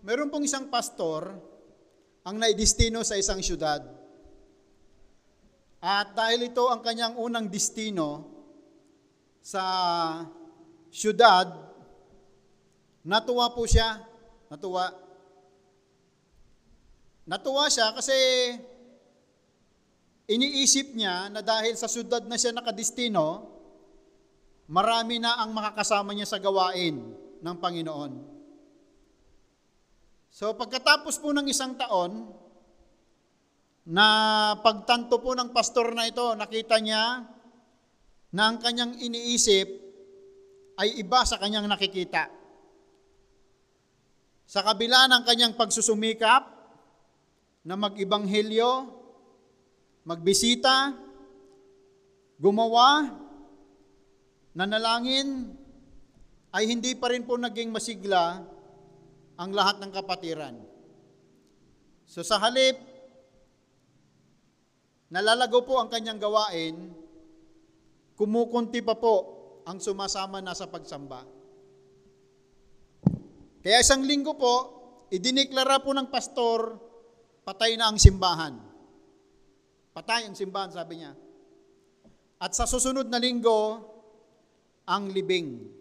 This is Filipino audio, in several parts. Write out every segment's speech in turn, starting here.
meron pong isang pastor ang naidestino sa isang syudad. At dahil ito ang kanyang unang destino sa syudad, natuwa po siya. Natuwa. Natuwa siya kasi iniisip niya na dahil sa syudad na siya nakadestino, marami na ang makakasama niya sa gawain ng Panginoon. So pagkatapos po ng isang taon, na pagtanto po ng pastor na ito, nakita niya na ang kanyang iniisip ay iba sa kanyang nakikita. Sa kabila ng kanyang pagsusumikap na mag-ibanghelyo, magbisita, gumawa, nanalangin, ay hindi pa rin po naging masigla ang lahat ng kapatiran. So sa halip, nalalago po ang kanyang gawain, kumukunti pa po ang sumasama na sa pagsamba. Kaya isang linggo po, idiniklara po ng pastor, patay na ang simbahan. Patay ang simbahan, sabi niya. At sa susunod na linggo, ang libing.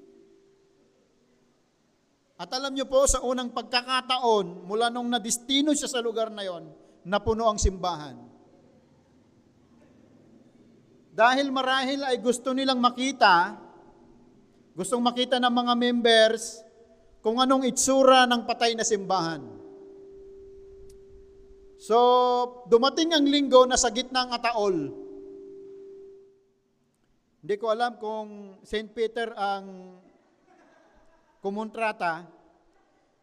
At alam niyo po, sa unang pagkakataon, mula nung nadistino siya sa lugar na yon, napuno ang simbahan. Dahil marahil ay gusto nilang makita, gustong makita ng mga members kung anong itsura ng patay na simbahan. So, dumating ang linggo na sa gitna ng ataol. Hindi ko alam kung St. Peter ang kumontrata,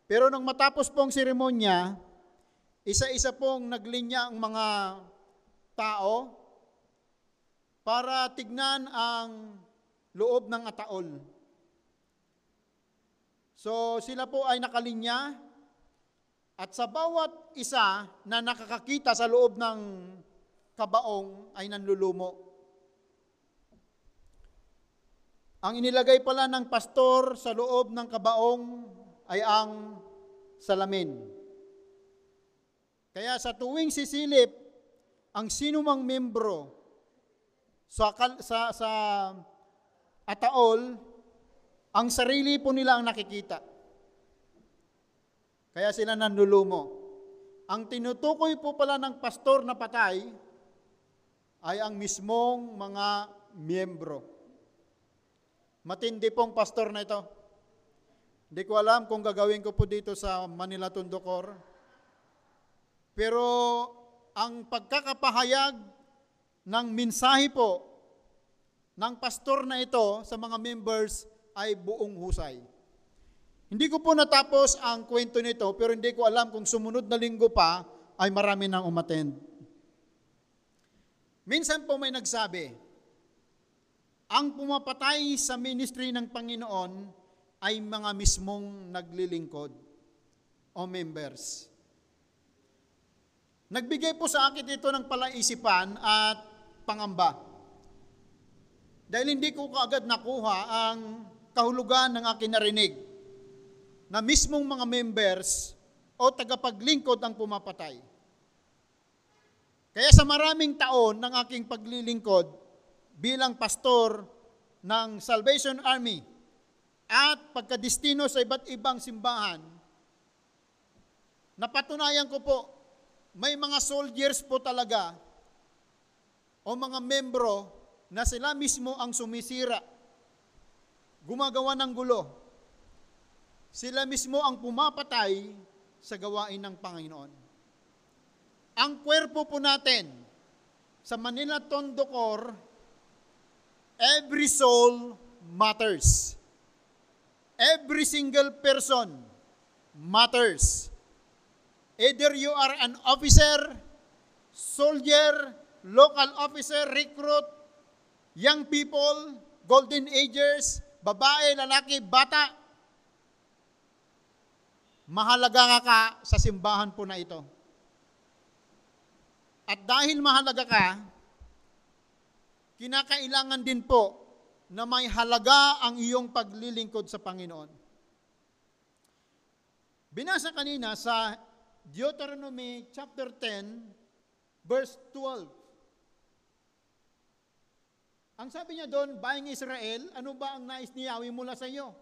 pero nang matapos pong seremonya, isa-isa pong naglinya ang mga tao para tignan ang loob ng ataol. So sila po ay nakalinya at sa bawat isa na nakakakita sa loob ng kabaong ay nanlulumo. Ang inilagay pala ng pastor sa loob ng kabaong ay ang salamin. Kaya sa tuwing sisilip ang sinumang membro sa, sa, sa ataol, ang sarili po nila ang nakikita. Kaya sila nanlulumo. Ang tinutukoy po pala ng pastor na patay ay ang mismong mga miyembro. Matindi pong pastor na ito. Hindi ko alam kung gagawin ko po dito sa Manila Tundokor. Pero ang pagkakapahayag ng mensahe po ng pastor na ito sa mga members ay buong husay. Hindi ko po natapos ang kwento nito pero hindi ko alam kung sumunod na linggo pa ay marami nang umattend. Minsan po may nagsabi, ang pumapatay sa ministry ng Panginoon ay mga mismong naglilingkod o members. Nagbigay po sa akin ito ng palaisipan at pangamba. Dahil hindi ko kaagad nakuha ang kahulugan ng akin narinig na mismong mga members o tagapaglingkod ang pumapatay. Kaya sa maraming taon ng aking paglilingkod bilang pastor ng Salvation Army at pagkadistino sa iba't ibang simbahan, napatunayan ko po, may mga soldiers po talaga o mga membro na sila mismo ang sumisira, gumagawa ng gulo. Sila mismo ang pumapatay sa gawain ng Panginoon. Ang kwerpo po natin sa Manila Tondocor, every soul matters. Every single person matters. Either you are an officer, soldier, local officer, recruit, young people, golden agers, babae, lalaki, bata, mahalaga ka sa simbahan po na ito. At dahil mahalaga ka, kinakailangan din po na may halaga ang iyong paglilingkod sa Panginoon. Binasa kanina sa Deuteronomy chapter 10, verse 12. Ang sabi niya doon, Bayang Israel, ano ba ang nais ni Yahweh mula sa iyo?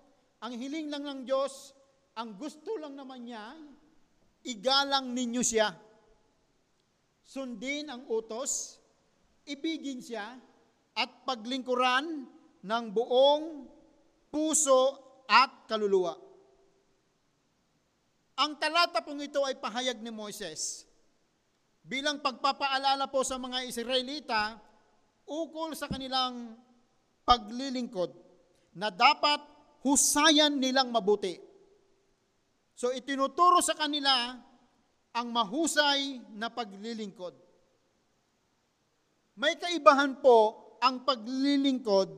Ang hiling lang ng Diyos, ang gusto lang naman niya, igalang ninyo siya. Sundin ang utos, ibigin siya, at paglingkuran ng buong puso at kaluluwa. Ang talata pong ito ay pahayag ni Moises bilang pagpapaalala po sa mga Israelita ukol sa kanilang paglilingkod na dapat husayan nilang mabuti. So itinuturo sa kanila ang mahusay na paglilingkod. May kaibahan po ang paglilingkod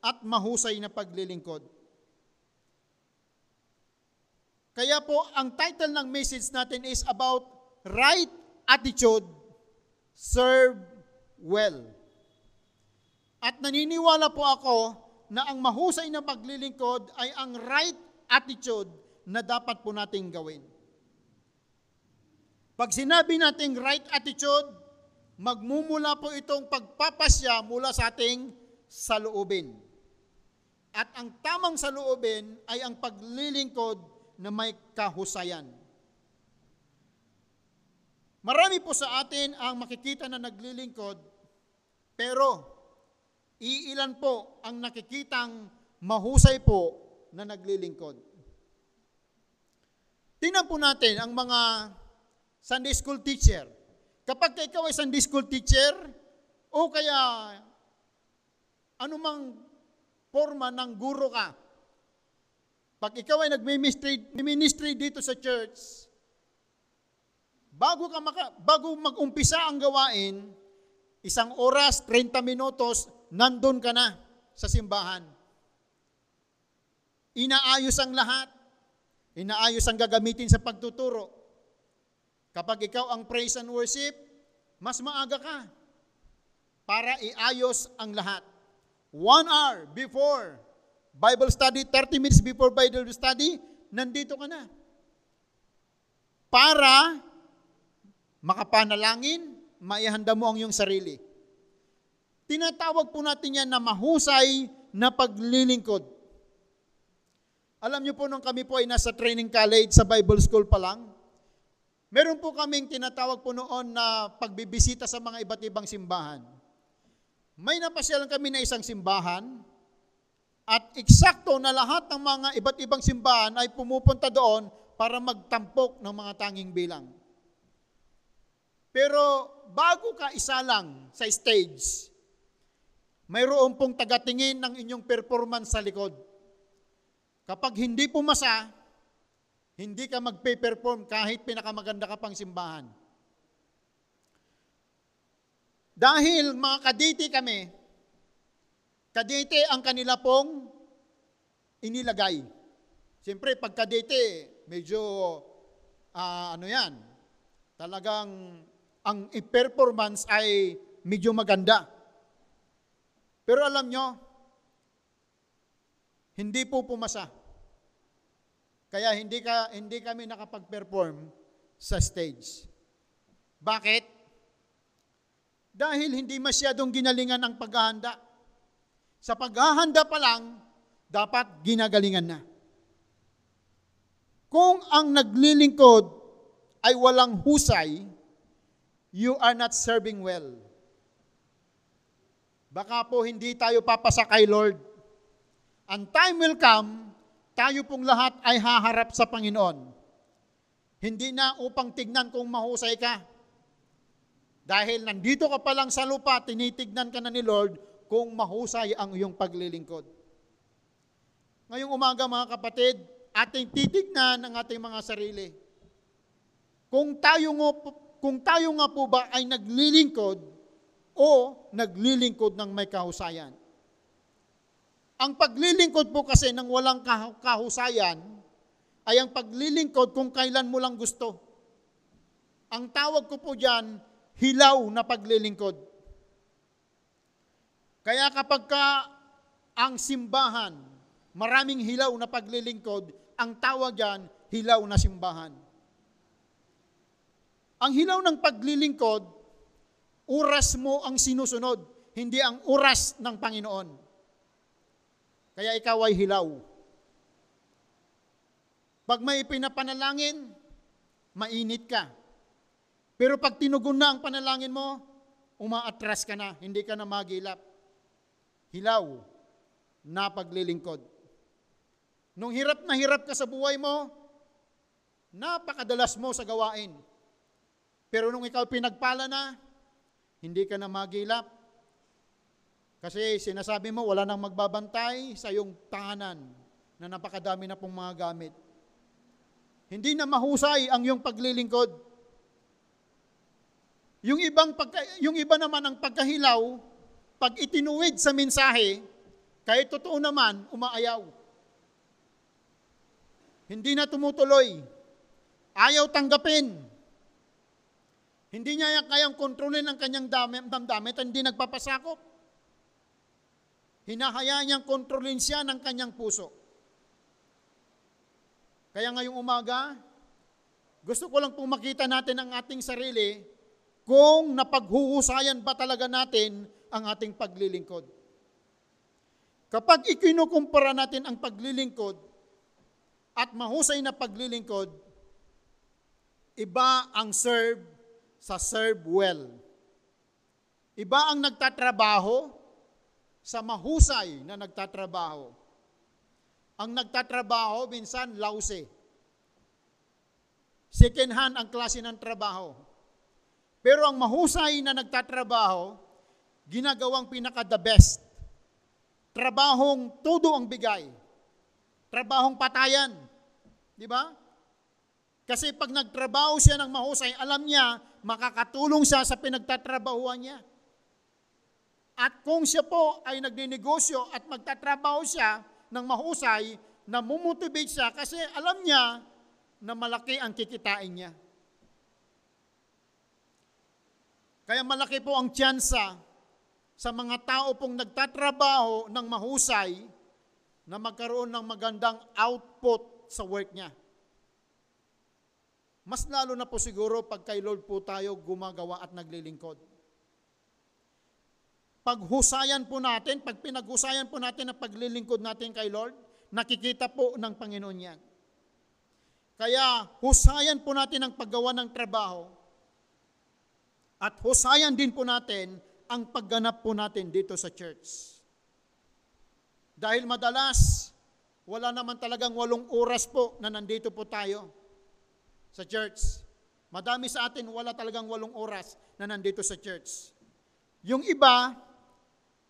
at mahusay na paglilingkod. Kaya po, ang title ng message natin is about right attitude, serve well. At naniniwala po ako na ang mahusay na paglilingkod ay ang right attitude na dapat po nating gawin. Pag sinabi nating right attitude, magmumula po itong pagpapasya mula sa ating saloobin. At ang tamang saloobin ay ang paglilingkod na may kahusayan. Marami po sa atin ang makikita na naglilingkod, pero iilan po ang nakikitang mahusay po na naglilingkod. Tingnan po natin ang mga Sunday school teacher. Kapag ikaw ay Sunday school teacher, o kaya anumang forma ng guro ka, pag ikaw ay nagmi-ministry ministry dito sa church, bago ka maka, bago mag-umpisa ang gawain, isang oras, 30 minutos, nandun ka na sa simbahan. Inaayos ang lahat. Inaayos ang gagamitin sa pagtuturo. Kapag ikaw ang praise and worship, mas maaga ka para iayos ang lahat. One hour before Bible study, 30 minutes before Bible study, nandito ka na. Para makapanalangin, maihanda mo ang iyong sarili. Tinatawag po natin yan na mahusay na paglilingkod. Alam niyo po nung kami po ay nasa training college sa Bible School pa lang, meron po kaming tinatawag po noon na pagbibisita sa mga iba't ibang simbahan. May napasyalan kami na isang simbahan at eksakto na lahat ng mga iba't ibang simbahan ay pumupunta doon para magtampok ng mga tanging bilang. Pero bago ka isa lang sa stage, mayroon pong tagatingin ng inyong performance sa likod. Kapag hindi pumasa, hindi ka magpe-perform kahit pinakamaganda ka pang simbahan. Dahil mga kaditi kami, kadite ang kanila pong inilagay. Siyempre, pag kadite, medyo, uh, ano yan, talagang ang performance ay medyo maganda. Pero alam nyo, hindi po pumasa. Kaya hindi ka hindi kami nakapag-perform sa stage. Bakit? Dahil hindi masyadong ginalingan ang paghahanda. Sa paghahanda pa lang, dapat ginagalingan na. Kung ang naglilingkod ay walang husay, you are not serving well. Baka po hindi tayo papasa kay Lord. Ang time will come tayo pong lahat ay haharap sa Panginoon. Hindi na upang tignan kung mahusay ka. Dahil nandito ka pa lang sa lupa, tinitignan ka na ni Lord kung mahusay ang iyong paglilingkod. Ngayong umaga mga kapatid, ating titignan ang ating mga sarili. Kung tayo, nga, kung tayo nga po ba ay naglilingkod o naglilingkod ng may kahusayan. Ang paglilingkod po kasi ng walang kahusayan ay ang paglilingkod kung kailan mo lang gusto. Ang tawag ko po dyan, hilaw na paglilingkod. Kaya kapag ka ang simbahan, maraming hilaw na paglilingkod, ang tawag dyan, hilaw na simbahan. Ang hilaw ng paglilingkod, oras mo ang sinusunod, hindi ang oras ng Panginoon. Kaya ikaw ay hilaw. Pag may pinapanalangin, mainit ka. Pero pag tinugon na ang panalangin mo, umaatras ka na, hindi ka na magilap. Hilaw na paglilingkod. Nung hirap na hirap ka sa buhay mo, napakadalas mo sa gawain. Pero nung ikaw pinagpala na, hindi ka na magilap. Kasi sinasabi mo, wala nang magbabantay sa iyong tahanan na napakadami na pong mga gamit. Hindi na mahusay ang iyong paglilingkod. Yung ibang pagka, yung iba naman ang pagkahilaw, pag itinuwid sa mensahe, kahit totoo naman, umaayaw. Hindi na tumutuloy. Ayaw tanggapin. Hindi niya kayang kontrolin ang kanyang damdamin at hindi nagpapasakop. Hinahayaan niyang kontrolin siya ng kanyang puso. Kaya ngayong umaga, gusto ko lang pong makita natin ang ating sarili kung napaghuhusayan ba talaga natin ang ating paglilingkod. Kapag ikinukumpara natin ang paglilingkod at mahusay na paglilingkod, iba ang serve sa serve well. Iba ang nagtatrabaho sa mahusay na nagtatrabaho. Ang nagtatrabaho, minsan, lause. Second hand ang klase ng trabaho. Pero ang mahusay na nagtatrabaho, ginagawang pinaka-the best. Trabahong todo ang bigay. Trabahong patayan. Di ba? Kasi pag nagtrabaho siya ng mahusay, alam niya, makakatulong siya sa pinagtatrabahuan niya. At kung siya po ay nagninegosyo at magtatrabaho siya ng mahusay, na mumotivate siya kasi alam niya na malaki ang kikitain niya. Kaya malaki po ang tsansa sa mga tao pong nagtatrabaho ng mahusay na magkaroon ng magandang output sa work niya. Mas lalo na po siguro pag kay Lord po tayo gumagawa at naglilingkod. Paghusayan po natin, pag pinaghusayan po natin ang paglilingkod natin kay Lord, nakikita po ng Panginoon yan. Kaya husayan po natin ang paggawa ng trabaho at husayan din po natin ang pagganap po natin dito sa church. Dahil madalas, wala naman talagang walong oras po na nandito po tayo sa church. Madami sa atin, wala talagang walong oras na nandito sa church. Yung iba,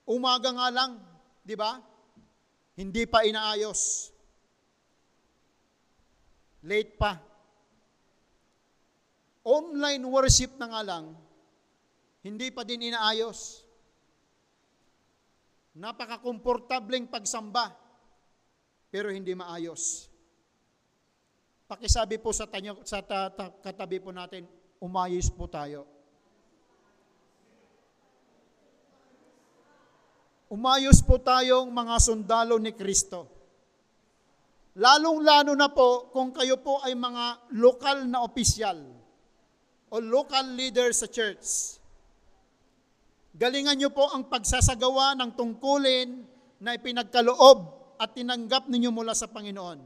umaga nga lang, di ba? Hindi pa inaayos. Late pa. Online worship na nga lang, hindi pa din inaayos. Napaka-komportableng pagsamba, pero hindi maayos. Pakisabi po sa, tanyo, sa ta, ta, katabi po natin, umayos po tayo. Umayos po tayong mga sundalo ni Kristo. Lalong-lalo na po kung kayo po ay mga lokal na opisyal o local leader sa church. Galingan niyo po ang pagsasagawa ng tungkulin na ipinagkaloob at tinanggap ninyo mula sa Panginoon.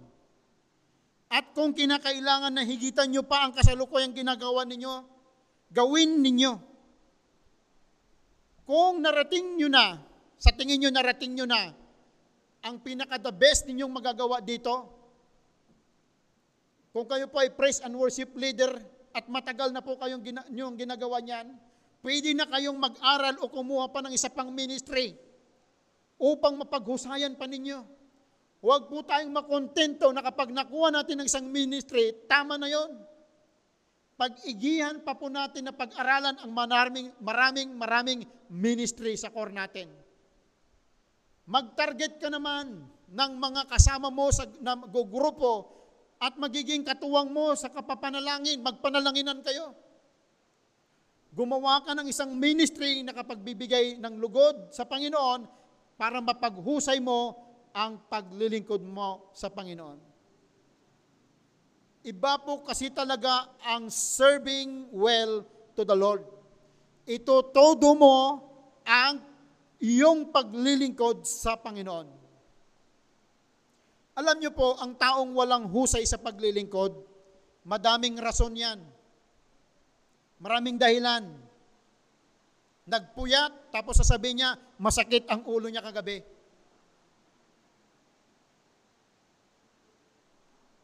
At kung kinakailangan na higitan niyo pa ang kasalukuyang ginagawa ninyo, gawin ninyo. Kung narating niyo na, sa tingin niyo narating niyo na, ang pinaka-the best ninyong magagawa dito, kung kayo po ay praise and worship leader at matagal na po kayong gina- yung ginagawa niyan, pwede na kayong mag-aral o kumuha pa ng isa pang ministry upang mapaghusayan pa ninyo. Huwag po tayong makontento na kapag nakuha natin ng isang ministry, tama na yon. Pag-igihan pa po natin na pag-aralan ang maraming, maraming, maraming ministry sa core natin. Mag-target ka naman ng mga kasama mo sa na grupo at magiging katuwang mo sa kapapanalangin. Magpanalanginan kayo. Gumawa ka ng isang ministry na kapagbibigay ng lugod sa Panginoon para mapaghusay mo ang paglilingkod mo sa Panginoon. Iba po kasi talaga ang serving well to the Lord. Ito todo mo ang iyong paglilingkod sa Panginoon. Alam niyo po, ang taong walang husay sa paglilingkod, madaming rason yan. Maraming dahilan. Nagpuyat, tapos sasabihin niya, masakit ang ulo niya kagabi.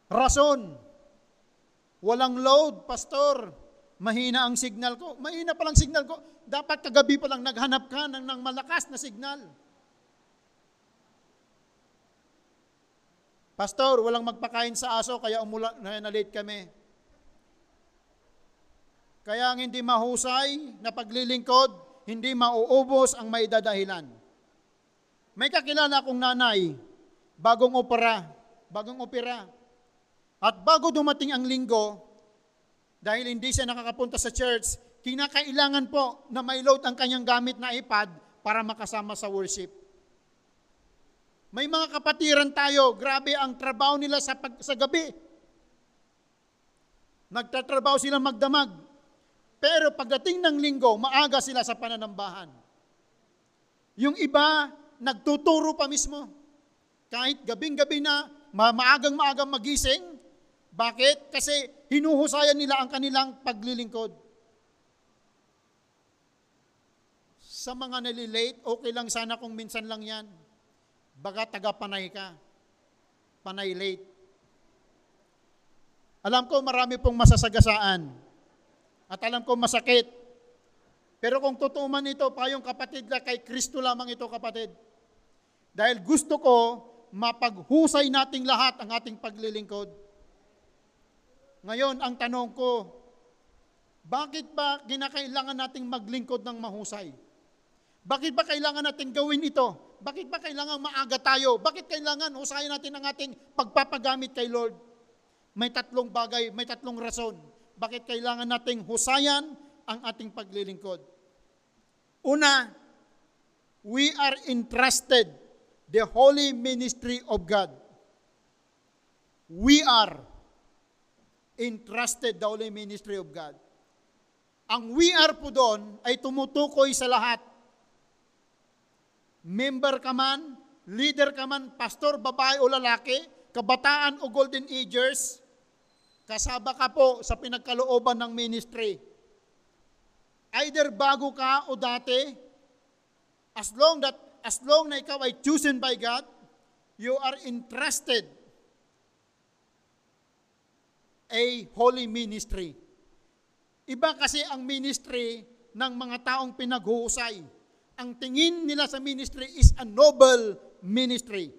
Rason. Walang load, pastor. Mahina ang signal ko. Mahina pa lang signal ko. Dapat kagabi pa lang naghanap ka ng, ng malakas na signal. Pastor, walang magpakain sa aso kaya umula na, late kami. Kaya ang hindi mahusay na paglilingkod, hindi mauubos ang may dadahilan. May kakilala akong nanay, bagong opera, bagong opera. At bago dumating ang linggo, dahil hindi siya nakakapunta sa church, kinakailangan po na may load ang kanyang gamit na iPad para makasama sa worship. May mga kapatiran tayo, grabe ang trabaho nila sa, pag, sa gabi. Nagtatrabaho sila magdamag. Pero pagdating ng linggo, maaga sila sa pananambahan. Yung iba, nagtuturo pa mismo. Kahit gabing-gabi na, maagang-maagang magising. Bakit? Kasi hinuhusayan nila ang kanilang paglilingkod. Sa mga nalilate, okay lang sana kung minsan lang yan. Baga taga-panay ka. Panay late. Alam ko marami pong masasagasaan. At alam ko masakit. Pero kung totoo man ito, payong kapatid na kay Kristo lamang ito kapatid. Dahil gusto ko mapaghusay nating lahat ang ating paglilingkod. Ngayon, ang tanong ko, bakit ba ginakailangan nating maglingkod ng mahusay? Bakit ba kailangan natin gawin ito? Bakit ba kailangan maaga tayo? Bakit kailangan husayin natin ang ating pagpapagamit kay Lord? May tatlong bagay, may tatlong rason. Bakit kailangan nating husayan ang ating paglilingkod? Una, we are entrusted the holy ministry of God. We are entrusted the holy ministry of God. Ang we are po doon ay tumutukoy sa lahat member ka man, leader ka man, pastor, babae o lalaki, kabataan o golden agers, kasaba ka po sa pinagkalooban ng ministry. Either bago ka o dati, as long that as long na ikaw ay chosen by God, you are entrusted a holy ministry. Iba kasi ang ministry ng mga taong pinaghuhusay ang tingin nila sa ministry is a noble ministry.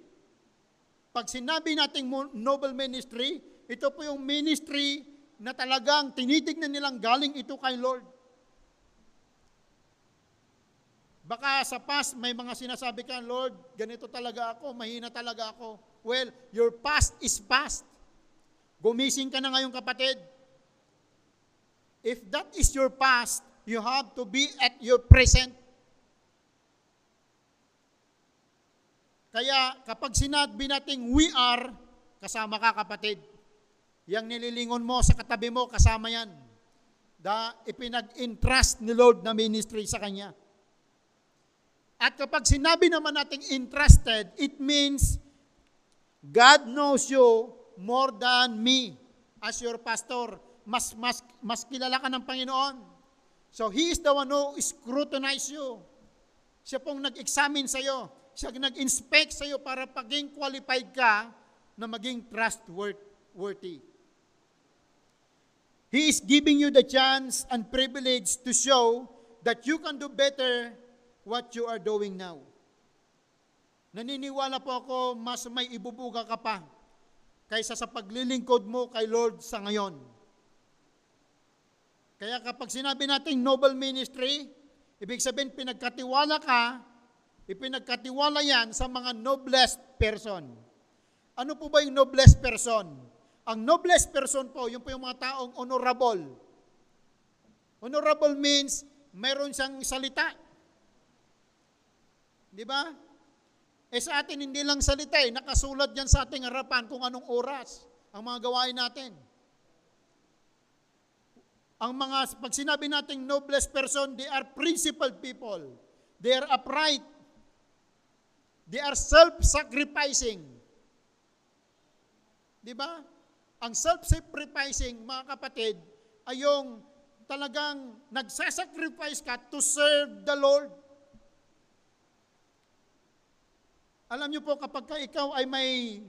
Pag sinabi nating noble ministry, ito po yung ministry na talagang tinitignan nilang galing ito kay Lord. Baka sa past may mga sinasabi ka, Lord, ganito talaga ako, mahina talaga ako. Well, your past is past. Gumising ka na ngayon kapatid. If that is your past, you have to be at your present. Kaya kapag sinabi nating we are, kasama ka kapatid. Yang nililingon mo sa katabi mo, kasama yan. Da, ipinag-entrust ni Lord na ministry sa Kanya. At kapag sinabi naman nating entrusted, it means God knows you more than me as your pastor. Mas, mas, mas kilala ka ng Panginoon. So He is the one who scrutinize you. Siya pong nag-examine sa iyo siya nag-inspect sa iyo para paging qualified ka na maging trustworthy. He is giving you the chance and privilege to show that you can do better what you are doing now. Naniniwala po ako, mas may ibubuga ka pa kaysa sa paglilingkod mo kay Lord sa ngayon. Kaya kapag sinabi natin noble ministry, ibig sabihin pinagkatiwala ka Ipinagkatiwala yan sa mga noblest person. Ano po ba yung noblest person? Ang noblest person po, yun po yung mga taong honorable. Honorable means meron siyang salita. Di ba? Eh sa atin hindi lang salita eh, nakasulat yan sa ating harapan kung anong oras ang mga gawain natin. Ang mga, pag sinabi nating noblest person, they are principled people. They are upright. They are self-sacrificing. Di ba? Ang self-sacrificing, mga kapatid, ay yung talagang nagsasacrifice ka to serve the Lord. Alam niyo po, kapag ka ikaw ay may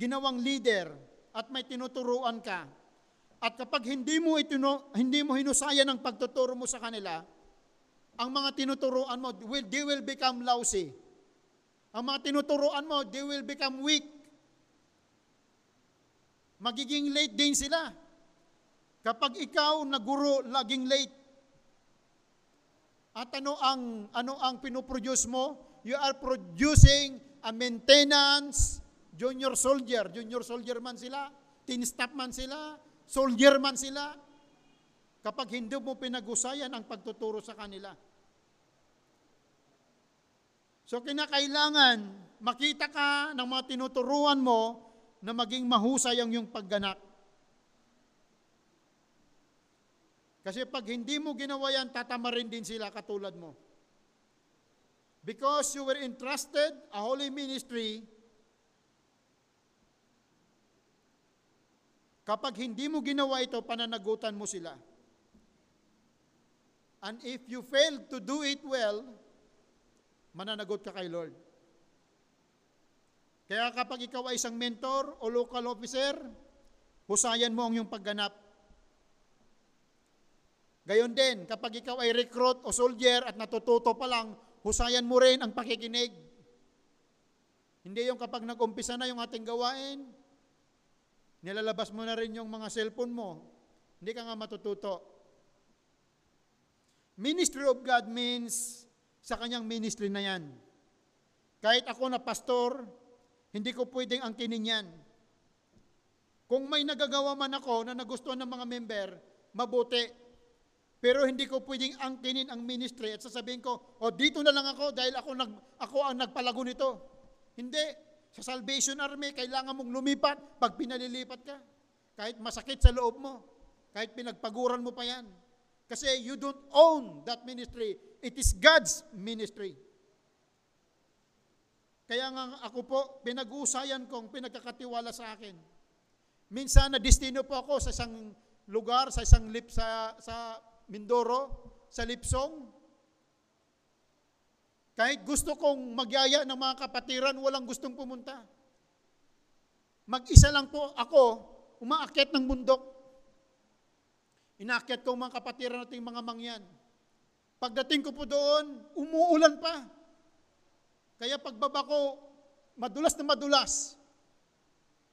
ginawang leader at may tinuturuan ka, at kapag hindi mo itino, hindi mo hinusayan ang pagtuturo mo sa kanila, ang mga tinuturuan mo, will, they will become lousy. Ang mga tinuturuan mo, they will become weak. Magiging late din sila. Kapag ikaw na guro, laging late. At ano ang ano ang pinoproduce mo? You are producing a maintenance junior soldier. Junior soldier man sila, teen staff man sila, soldier man sila. Kapag hindi mo pinag-usayan ang pagtuturo sa kanila. So kinakailangan makita ka ng mga tinuturuan mo na maging mahusay ang iyong pagganak. Kasi pag hindi mo ginawa yan, tatama rin din sila katulad mo. Because you were entrusted a holy ministry, kapag hindi mo ginawa ito, pananagutan mo sila. And if you fail to do it well, mananagot ka kay Lord. Kaya kapag ikaw ay isang mentor o local officer, husayan mo ang iyong pagganap. Gayon din, kapag ikaw ay recruit o soldier at natututo pa lang, husayan mo rin ang pakikinig. Hindi yung kapag nag-umpisa na yung ating gawain, nilalabas mo na rin yung mga cellphone mo. Hindi ka nga matututo. Ministry of God means sa kanyang ministry na yan. Kahit ako na pastor, hindi ko pwedeng angkinin yan. Kung may nagagawa man ako na nagustuhan ng mga member, mabuti. Pero hindi ko pwedeng angkinin ang ministry at sasabihin ko, o oh, dito na lang ako dahil ako, nag, ako ang nagpalago nito. Hindi. Sa Salvation Army, kailangan mong lumipat pag pinalilipat ka. Kahit masakit sa loob mo. Kahit pinagpaguran mo pa yan. Kasi you don't own that ministry. It is God's ministry. Kaya nga ako po, pinag-uusayan kong pinagkakatiwala sa akin. Minsan na destino po ako sa isang lugar, sa isang lip sa, sa Mindoro, sa Lipsong. Kahit gusto kong magyaya ng mga kapatiran, walang gustong pumunta. Mag-isa lang po ako, umaakyat ng bundok. Inakyat ko mga kapatiran nating mga mangyan. Pagdating ko po doon, umuulan pa. Kaya pagbaba ko, madulas na madulas.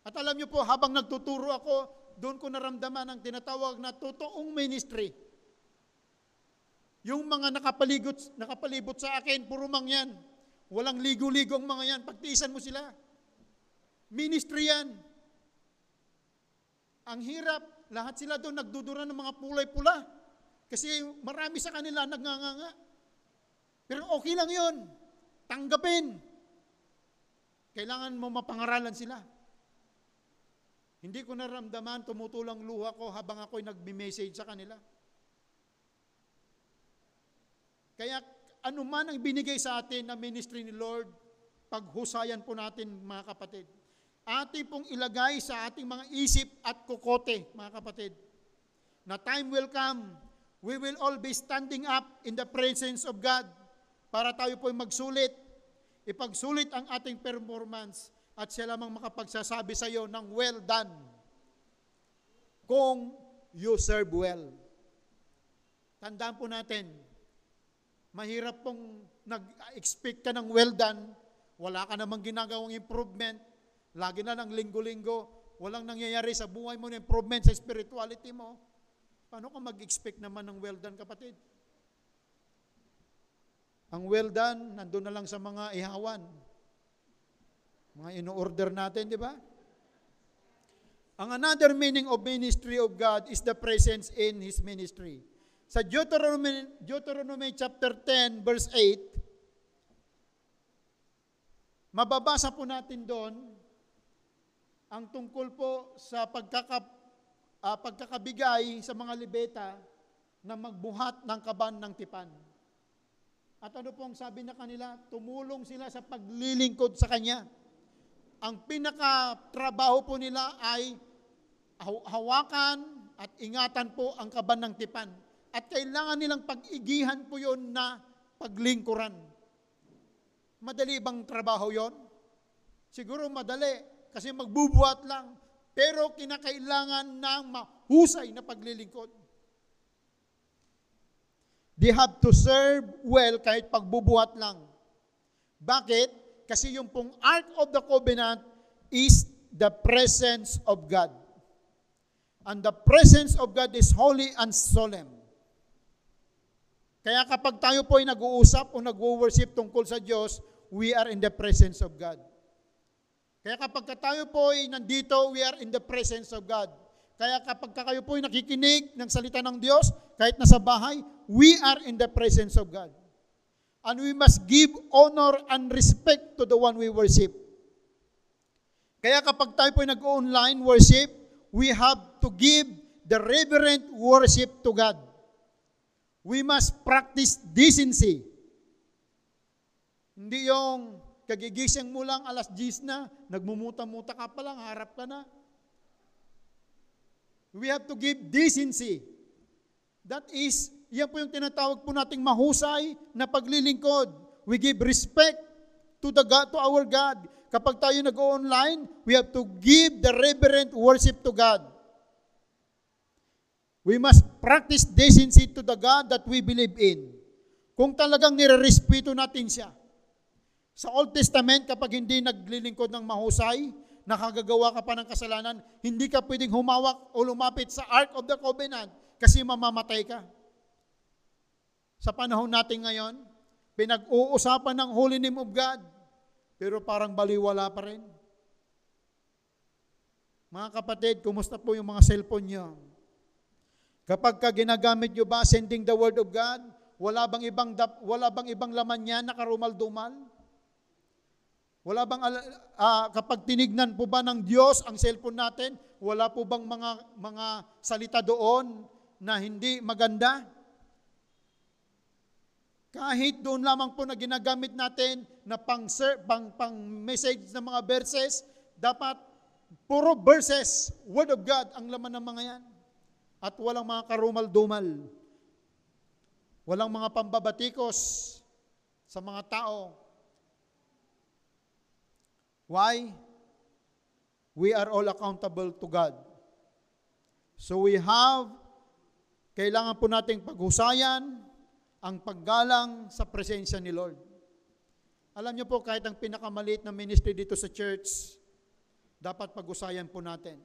At alam niyo po, habang nagtuturo ako, doon ko naramdaman ang tinatawag na totoong ministry. Yung mga nakapaligot, nakapalibot sa akin, puro mangyan. Walang ligo-ligo ang mga yan. Pagtiisan mo sila. Ministry yan. Ang hirap, lahat sila doon nagdudura ng mga pulay pula. Kasi marami sa kanila nagnganganga. Pero okay lang yon. Tanggapin. Kailangan mo mapangaralan sila. Hindi ko naramdaman, tumutulang luha ko habang ako'y nagbi-message sa kanila. Kaya anuman ang binigay sa atin na ministry ni Lord, paghusayan po natin mga kapatid ating pong ilagay sa ating mga isip at kukote, mga kapatid. Na time will come, we will all be standing up in the presence of God para tayo po magsulit, ipagsulit ang ating performance at siya lamang makapagsasabi sa iyo ng well done kung you serve well. Tandaan po natin, mahirap pong nag-expect ka ng well done, wala ka namang ginagawang improvement, Lagi na lang linggo-linggo, walang nangyayari sa buhay mo ng improvement sa spirituality mo. Paano ka mag-expect naman ng well done, kapatid? Ang well done, nandun na lang sa mga ihawan. Mga ino-order natin, di ba? Ang another meaning of ministry of God is the presence in His ministry. Sa Deuteronomy, Deuteronomy chapter 10, verse 8, mababasa po natin doon, ang tungkol po sa pagkaka, uh, pagkakabigay sa mga libeta na magbuhat ng kaban ng tipan. At ano pong sabi na kanila? Tumulong sila sa paglilingkod sa Kanya. Ang pinaka-trabaho po nila ay haw- hawakan at ingatan po ang kaban ng tipan. At kailangan nilang pag-igihan po yon na paglingkuran. Madali bang trabaho yon? Siguro madali kasi magbubuhat lang. Pero kinakailangan ng mahusay na paglilingkod. They have to serve well kahit pagbubuhat lang. Bakit? Kasi yung pong Ark of the Covenant is the presence of God. And the presence of God is holy and solemn. Kaya kapag tayo po ay nag-uusap o nag-worship tungkol sa Diyos, we are in the presence of God. Kaya kapag tayo po ay nandito, we are in the presence of God. Kaya kapag kayo po ay nakikinig ng salita ng Diyos, kahit nasa bahay, we are in the presence of God. And we must give honor and respect to the one we worship. Kaya kapag tayo po ay nag-online worship, we have to give the reverent worship to God. We must practice decency. Hindi yung kagigising mo lang alas 10 na, nagmumuta-muta ka pa lang, harap ka na. We have to give decency. That is, yan po yung tinatawag po nating mahusay na paglilingkod. We give respect to the God, to our God. Kapag tayo nag-online, we have to give the reverent worship to God. We must practice decency to the God that we believe in. Kung talagang nirerespeto natin siya. Sa Old Testament, kapag hindi naglilingkod ng mahusay, nakagagawa ka pa ng kasalanan, hindi ka pwedeng humawak o lumapit sa Ark of the Covenant kasi mamamatay ka. Sa panahon natin ngayon, pinag-uusapan ng Holy Name of God, pero parang baliwala pa rin. Mga kapatid, kumusta po yung mga cellphone nyo? Kapag ka ginagamit nyo ba sending the word of God, wala bang ibang wala bang ibang laman niya nakarumal-dumal? Wala bang uh, kapag tinignan po ba ng Diyos ang cellphone natin, wala po bang mga mga salita doon na hindi maganda? Kahit doon lamang po na ginagamit natin na pang, pang, pang message ng mga verses, dapat puro verses, word of God ang laman ng mga yan. At walang mga karumal-dumal. Walang mga pambabatikos sa mga tao. Why? We are all accountable to God. So we have, kailangan po nating paghusayan ang paggalang sa presensya ni Lord. Alam niyo po, kahit ang pinakamaliit na ministry dito sa church, dapat pag-usayan po natin.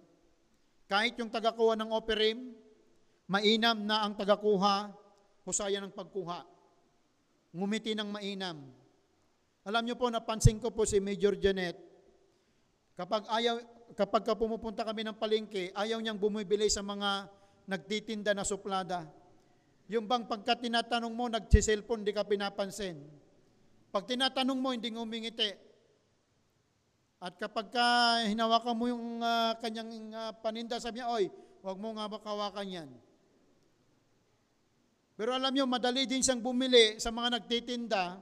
Kahit yung tagakuha ng operim, mainam na ang tagakuha, husayan ng pagkuha. Ngumiti ng mainam. Alam niyo po, napansin ko po si Major Janet, kapag ayaw, kapag ka pumupunta kami ng palengke, ayaw niyang bumibili sa mga nagtitinda na suplada. Yung bang pagka tinatanong mo, nagsiselfon, di ka pinapansin. Pag tinatanong mo, hindi ngumingiti. At kapag ka hinawakan mo yung uh, kanyang uh, paninda, sabi niya, oy, huwag mo nga makawakan yan. Pero alam niyo, madali din siyang bumili sa mga nagtitinda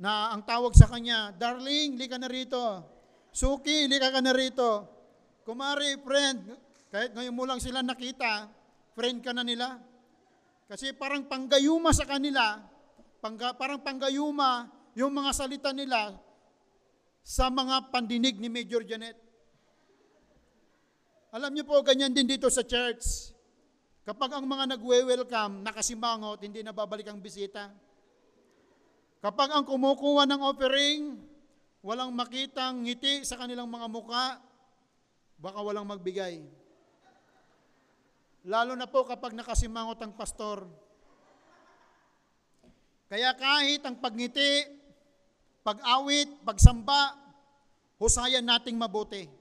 na ang tawag sa kanya, Darling, lika na rito. Suki, lika ka na rito. Kumari, friend, kahit ngayon mo lang sila nakita, friend ka na nila. Kasi parang panggayuma sa kanila, pangga, parang panggayuma yung mga salita nila sa mga pandinig ni Major Janet. Alam niyo po, ganyan din dito sa church. Kapag ang mga nagwe-welcome, nakasimangot, hindi na babalik ang bisita. Kapag ang kumukuha ng offering, walang makitang ngiti sa kanilang mga muka, baka walang magbigay. Lalo na po kapag nakasimangot ang pastor. Kaya kahit ang pagngiti, pag-awit, pagsamba, husayan nating mabuti.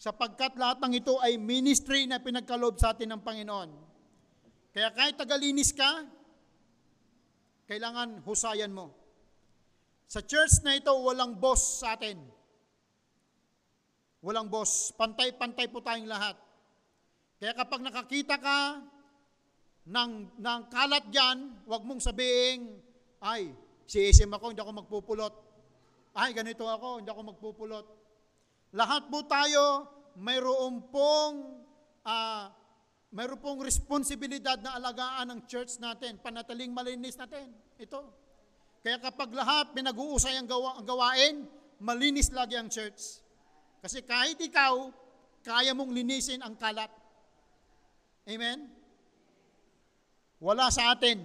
Sapagkat lahat ng ito ay ministry na pinagkalob sa atin ng Panginoon. Kaya kahit tagalinis ka, kailangan husayan mo. Sa church na ito, walang boss sa atin. Walang boss. Pantay-pantay po tayong lahat. Kaya kapag nakakita ka ng, ng kalat dyan, huwag mong sabihin, ay, si SM ako, hindi ako magpupulot. Ay, ganito ako, hindi ako magpupulot. Lahat po tayo, mayroon pong, ah, mayroon pong responsibilidad na alagaan ng church natin, panataling malinis natin. Ito. Kaya kapag lahat pinag-uusay ang, gawa, ang gawain, malinis lagi ang church. Kasi kahit ikaw, kaya mong linisin ang kalat. Amen? Wala sa atin.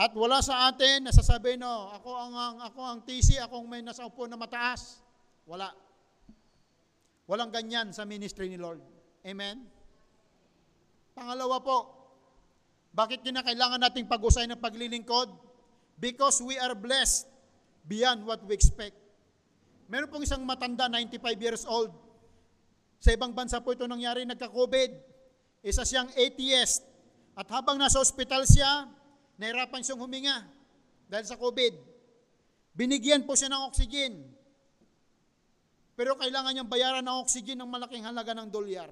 At wala sa atin na sasabihin, no, ako ang, ang ako ang TC, ako ang may nasa upo na mataas. Wala. Walang ganyan sa ministry ni Lord. Amen? Pangalawa po, bakit kinakailangan nating pag-usay ng paglilingkod? Because we are blessed beyond what we expect. Meron pong isang matanda, 95 years old. Sa ibang bansa po ito nangyari, nagka-COVID. Isa siyang atheist. At habang nasa ospital siya, nahirapan siyang huminga dahil sa COVID. Binigyan po siya ng oxygen. Pero kailangan niyang bayaran ng oxygen ng malaking halaga ng dolyar.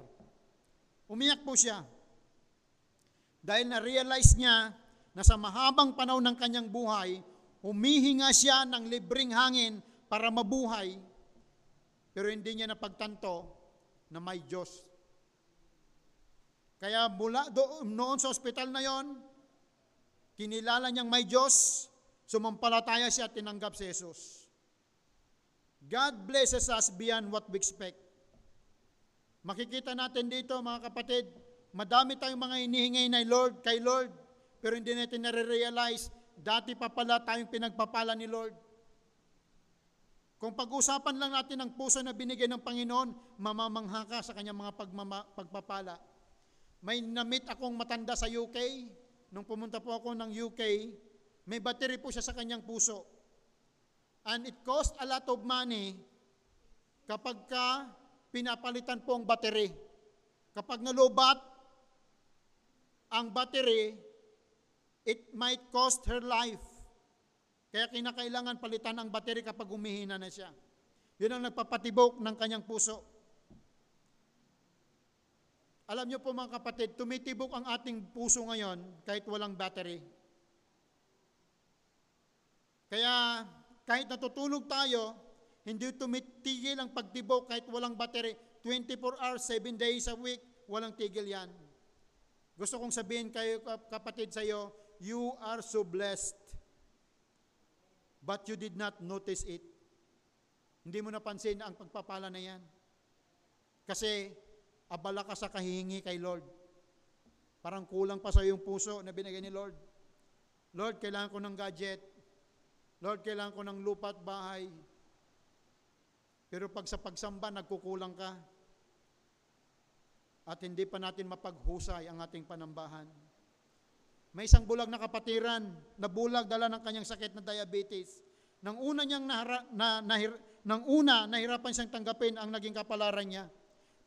Umiyak po siya. Dahil na-realize niya na sa mahabang panahon ng kanyang buhay, humihinga siya ng libreng hangin para mabuhay, pero hindi niya napagtanto na may Diyos. Kaya mula doon, noon sa ospital na yon, kinilala niyang may Diyos, sumampalataya siya at tinanggap si Jesus. God blesses us beyond what we expect. Makikita natin dito mga kapatid, madami tayong mga inihingay na Lord, kay Lord, pero hindi natin nare-realize, dati pa pala tayong pinagpapala ni Lord. Kung pag-usapan lang natin ang puso na binigay ng Panginoon, mamamangha ka sa kanyang mga pagmama, pagpapala. May namit akong matanda sa UK. Nung pumunta po ako ng UK, may battery po siya sa kanyang puso. And it cost a lot of money kapag ka pinapalitan po ang battery. Kapag nalubat ang battery, it might cost her life. Kaya kinakailangan palitan ang battery kapag humihina na siya. Yun ang nagpapatibok ng kanyang puso. Alam niyo po mga kapatid, tumitibok ang ating puso ngayon kahit walang battery. Kaya kahit natutulog tayo, hindi tumitigil ang pagtibok kahit walang battery. 24 hours, 7 days a week, walang tigil yan. Gusto kong sabihin kayo kapatid sa iyo, you are so blessed. But you did not notice it. Hindi mo napansin ang pagpapala na yan. Kasi abala ka sa kahihingi kay Lord. Parang kulang pa sa iyong puso na binigay ni Lord. Lord, kailangan ko ng gadget. Lord, kailangan ko ng lupa at bahay. Pero pag sa pagsamba, nagkukulang ka. At hindi pa natin mapaghusay ang ating panambahan. May isang bulag na kapatiran, na bulag dala ng kanyang sakit na diabetes. Nang una niyang nahara, na, nahir, nang una, nahirapan siyang tanggapin ang naging kapalaran niya.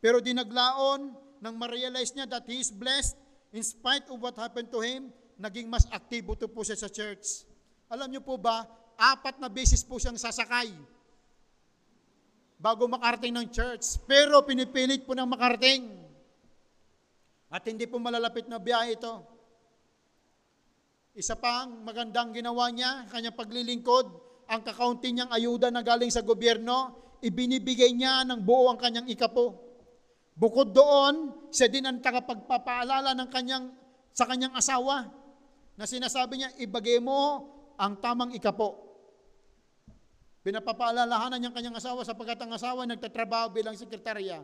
Pero dinaglaon nang ma-realize niya that he is blessed in spite of what happened to him, naging mas aktibo to po siya sa church. Alam niyo po ba, apat na beses po siyang sasakay bago makarating ng church. Pero pinipilit po ng makarating. At hindi po malalapit na biyahe ito. Isa pang magandang ginawa niya, kanyang paglilingkod, ang kakaunti niyang ayuda na galing sa gobyerno, ibinibigay niya ng buo ang kanyang ikapo. Bukod doon, siya din ang tagapagpapaalala ng kanyang, sa kanyang asawa na sinasabi niya, ibagay mo ang tamang ikapo. Pinapapaalalahanan niyang kanyang asawa sapagkat ang asawa nagtatrabaho bilang sekretarya.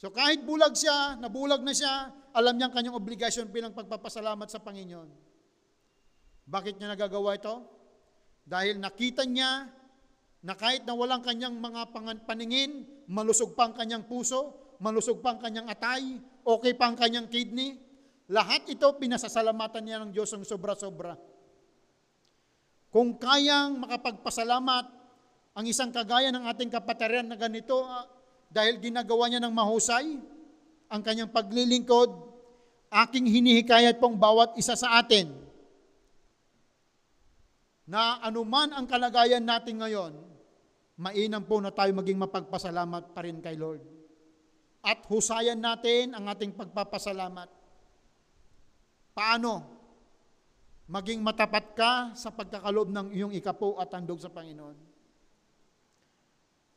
So kahit bulag siya, nabulag na siya, alam niyang kanyang obligasyon bilang pagpapasalamat sa Panginoon. Bakit niya nagagawa ito? Dahil nakita niya na kahit na walang kanyang mga paningin, malusog pa ang kanyang puso, malusog pa ang kanyang atay, okay pa ang kanyang kidney, lahat ito pinasasalamatan niya ng Diyos ng sobra-sobra. Kung kayang makapagpasalamat ang isang kagaya ng ating kapataran na ganito, ah, dahil ginagawa niya ng mahusay ang kanyang paglilingkod, aking hinihikayat pong bawat isa sa atin na anuman ang kalagayan natin ngayon, mainam po na tayo maging mapagpasalamat pa rin kay Lord. at husayan natin ang ating pagpapasalamat. Paano? Maging matapat ka sa pagkakaloob ng iyong ikapo at handog sa Panginoon.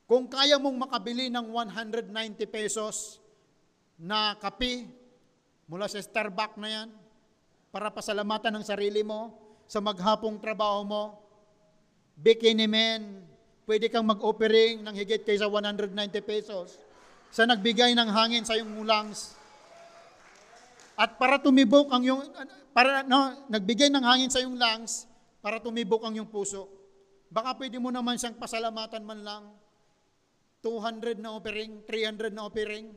Kung kaya mong makabili ng 190 pesos na kape mula sa Starbucks na yan, para pasalamatan ng sarili mo sa maghapong trabaho mo, bikini men, pwede kang mag-offering ng higit kaysa 190 pesos sa nagbigay ng hangin sa iyong lungs. At para tumibok ang yung para no, nagbigay ng hangin sa iyong lungs para tumibok ang iyong puso. Baka pwede mo naman siyang pasalamatan man lang. 200 na offering, 300 na offering.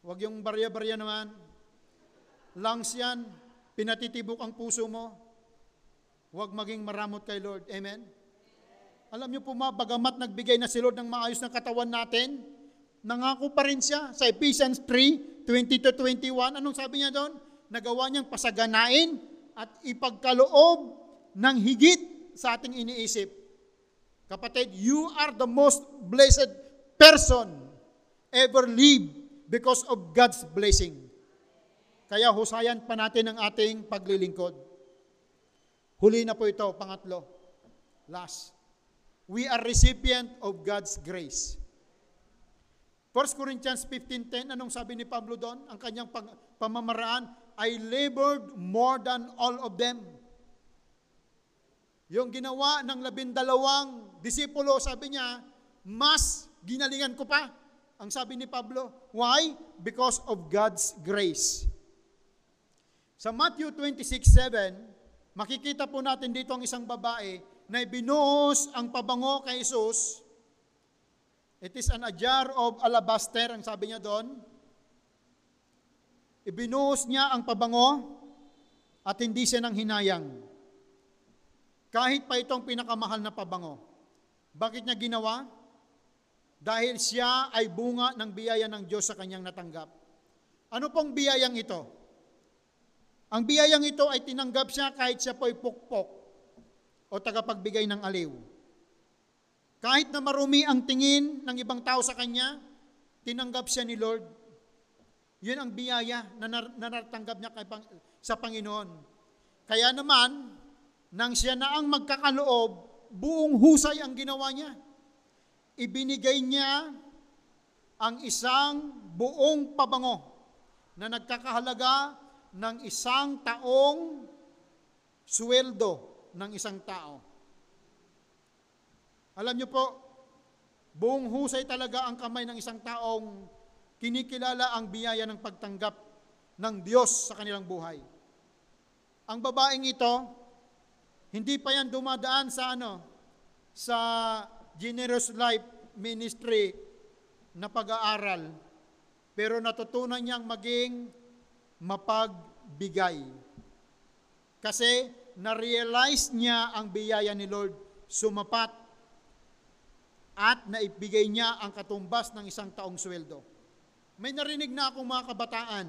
Huwag yung barya-barya naman. Lungs yan, pinatitibok ang puso mo. Huwag maging maramot kay Lord. Amen? Alam niyo po ma, bagamat nagbigay na si Lord ng maayos na katawan natin, nangako pa rin siya sa Ephesians 3, 20 to 21. Anong sabi niya doon? Nagawa niyang pasaganain at ipagkaloob ng higit sa ating iniisip. Kapatid, you are the most blessed person ever live because of God's blessing. Kaya husayan pa natin ang ating paglilingkod. Huli na po ito, pangatlo. Last. We are recipient of God's grace. 1 Corinthians 15.10, anong sabi ni Pablo doon? Ang kanyang pag, pamamaraan, I labored more than all of them. Yung ginawa ng labindalawang disipulo, sabi niya, mas ginalingan ko pa. Ang sabi ni Pablo, why? Because of God's grace. Sa Matthew 26.7, makikita po natin dito ang isang babae na ibinuhos ang pabango kay Jesus. It is an a jar of alabaster, ang sabi niya doon. Ibinuhos niya ang pabango at hindi siya nang hinayang. Kahit pa itong pinakamahal na pabango. Bakit niya ginawa? Dahil siya ay bunga ng biyaya ng Diyos sa kanyang natanggap. Ano pong biyayang ito? Ang biyayang ito ay tinanggap siya kahit siya po ay pukpok o tagapagbigay ng aliw. Kahit na marumi ang tingin ng ibang tao sa kanya, tinanggap siya ni Lord. Yun ang biyaya na, nar- na natanggap niya kay sa Panginoon. Kaya naman, nang siya na ang magkakaloob, buong husay ang ginawa niya. Ibinigay niya ang isang buong pabango na nagkakahalaga ng isang taong sweldo ng isang tao. Alam niyo po, buong husay talaga ang kamay ng isang taong kinikilala ang biyaya ng pagtanggap ng Diyos sa kanilang buhay. Ang babaeng ito, hindi pa yan dumadaan sa ano, sa Generous Life Ministry na pag-aaral, pero natutunan niyang maging mapagbigay. Kasi na-realize niya ang biyaya ni Lord sumapat at naibigay niya ang katumbas ng isang taong sweldo. May narinig na akong mga kabataan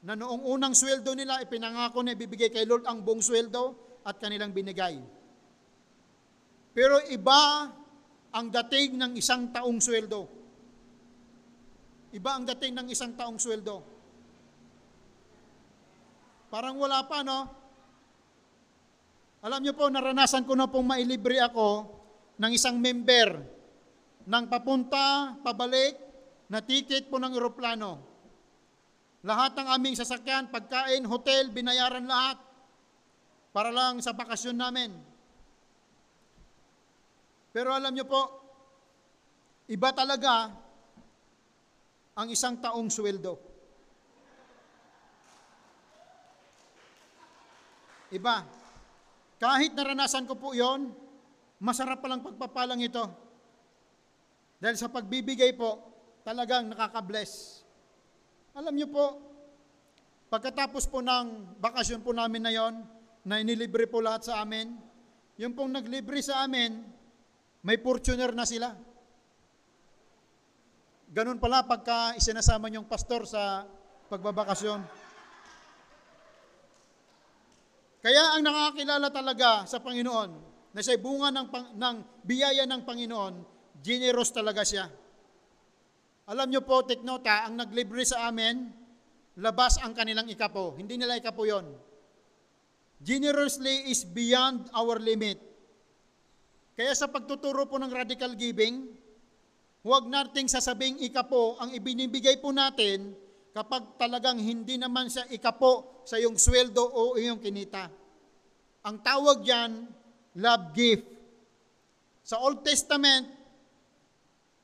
na noong unang sweldo nila, ipinangako na ibibigay kay Lord ang buong sweldo, at kanilang binigay. Pero iba ang dating ng isang taong sweldo. Iba ang dating ng isang taong sweldo. Parang wala pa, no? Alam niyo po, naranasan ko na pong mailibre ako ng isang member ng papunta, pabalik, na ticket po ng eroplano. Lahat ng aming sasakyan, pagkain, hotel, binayaran lahat para lang sa bakasyon namin. Pero alam niyo po, iba talaga ang isang taong sweldo. Iba. Kahit naranasan ko po yon, masarap palang pagpapalang ito. Dahil sa pagbibigay po, talagang nakaka-bless. Alam niyo po, pagkatapos po ng bakasyon po namin na yon, na inilibre po lahat sa amin. Yung pong naglibre sa amin, may Fortuner na sila. Ganun pala pagka isinasama niyong pastor sa pagbabakasyon. Kaya ang nakakilala talaga sa Panginoon, na siya bunga ng, ng biyaya ng Panginoon, generous talaga siya. Alam nyo po, take nota, ang naglibre sa amin, labas ang kanilang ikapo. Hindi nila ikapo yon. Generously is beyond our limit. Kaya sa pagtuturo po ng radical giving, huwag nating sasabing ikapo ang ibinibigay po natin kapag talagang hindi naman siya ikapo sa iyong sweldo o iyong kinita. Ang tawag diyan, love gift. Sa Old Testament,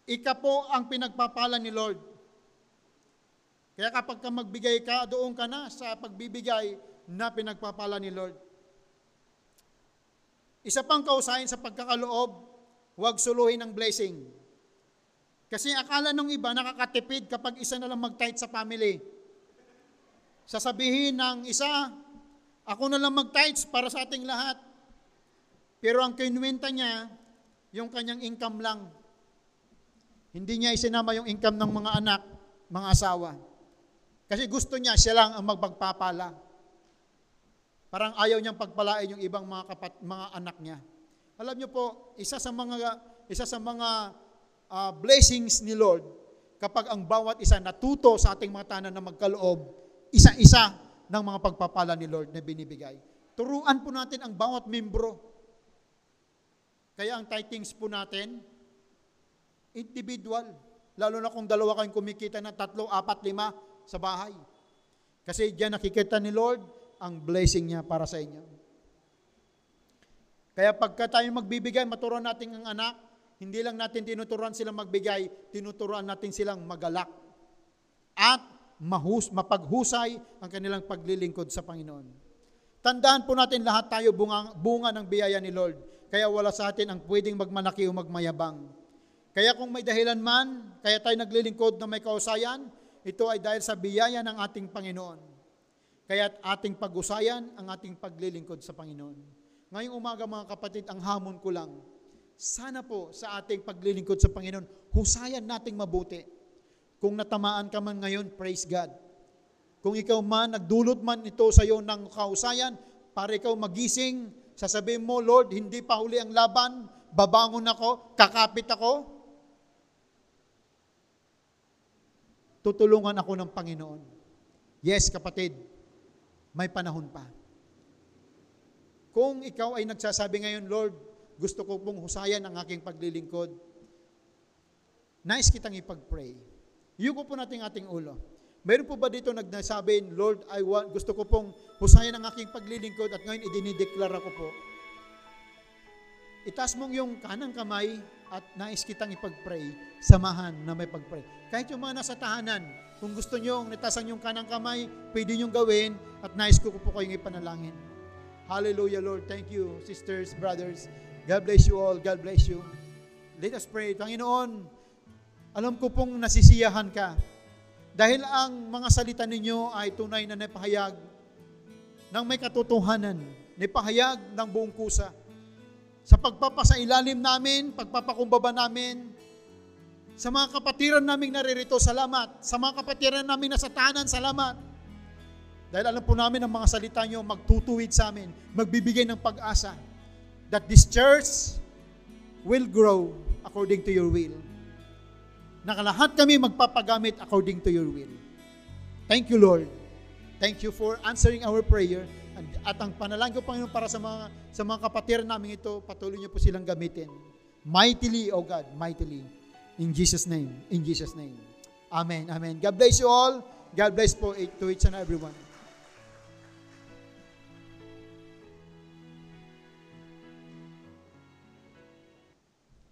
ikapo ang pinagpapala ni Lord. Kaya kapag ka magbigay ka, doon ka na sa pagbibigay na pinagpapala ni Lord. Isa pang kausahin sa pagkakaloob, huwag suluhin ang blessing. Kasi akala ng iba nakakatipid kapag isa na lang mag-tithe sa family. Sasabihin ng isa, ako na lang mag-tithes para sa ating lahat. Pero ang kinuwenta niya, yung kanyang income lang. Hindi niya isinama yung income ng mga anak, mga asawa. Kasi gusto niya, siya lang ang magpagpapala. Parang ayaw niyang pagpalain yung ibang mga kapat, mga anak niya. Alam niyo po, isa sa mga isa sa mga uh, blessings ni Lord kapag ang bawat isa natuto sa ating mga tanan na magkaloob, isa-isa ng mga pagpapala ni Lord na binibigay. Turuan po natin ang bawat membro. Kaya ang titings po natin, individual. Lalo na kung dalawa kayong kumikita ng tatlo, apat, lima sa bahay. Kasi diyan nakikita ni Lord ang blessing niya para sa inyo. Kaya pagka tayo magbibigay, maturuan natin ang anak, hindi lang natin tinuturuan silang magbigay, tinuturuan natin silang magalak. At mahus, mapaghusay ang kanilang paglilingkod sa Panginoon. Tandaan po natin lahat tayo bunga, bunga ng biyaya ni Lord. Kaya wala sa atin ang pwedeng magmanaki o magmayabang. Kaya kung may dahilan man, kaya tayo naglilingkod na may kausayan, ito ay dahil sa biyaya ng ating Panginoon. Kaya ating pag-usayan ang ating paglilingkod sa Panginoon. Ngayong umaga mga kapatid, ang hamon ko lang, sana po sa ating paglilingkod sa Panginoon, husayan nating mabuti. Kung natamaan ka man ngayon, praise God. Kung ikaw man, nagdulot man ito sa iyo ng kahusayan, para ikaw magising, sasabihin mo, Lord, hindi pa huli ang laban, babangon ako, kakapit ako, tutulungan ako ng Panginoon. Yes, kapatid, may panahon pa. Kung ikaw ay nagsasabi ngayon, Lord, gusto ko pong husayan ang aking paglilingkod. Nice kitang ipag-pray. Yuko po natin ating ulo. Meron po ba dito nagnasabi, Lord, I want, gusto ko pong husayan ang aking paglilingkod at ngayon idinideklara ko po. Itaas mong yung kanang kamay at nais kitang ipag-pray, samahan na may pag-pray. Kahit yung mga nasa tahanan, kung gusto nyo, nitasan yung kanang kamay, pwede nyo gawin at nais ko po kayong ipanalangin. Hallelujah, Lord. Thank you, sisters, brothers. God bless you all. God bless you. Let us pray. Panginoon, alam ko pong nasisiyahan ka dahil ang mga salita ninyo ay tunay na napahayag ng may katotohanan, napahayag ng buong kusa. Sa pagpapasailalim namin, pagpapakumbaba namin, sa mga kapatiran naming naririto, salamat. Sa mga kapatiran namin na sa tahanan, salamat. Dahil alam po namin ang mga salita nyo magtutuwid sa amin, magbibigay ng pag-asa that this church will grow according to your will. Nakalahat kami magpapagamit according to your will. Thank you, Lord. Thank you for answering our prayer. At ang panalangin ko, Panginoon, para sa mga, sa mga kapatid namin ito, patuloy niyo po silang gamitin. Mightily, O God, mightily. In Jesus' name. In Jesus' name. Amen. Amen. God bless you all. God bless po to each and everyone.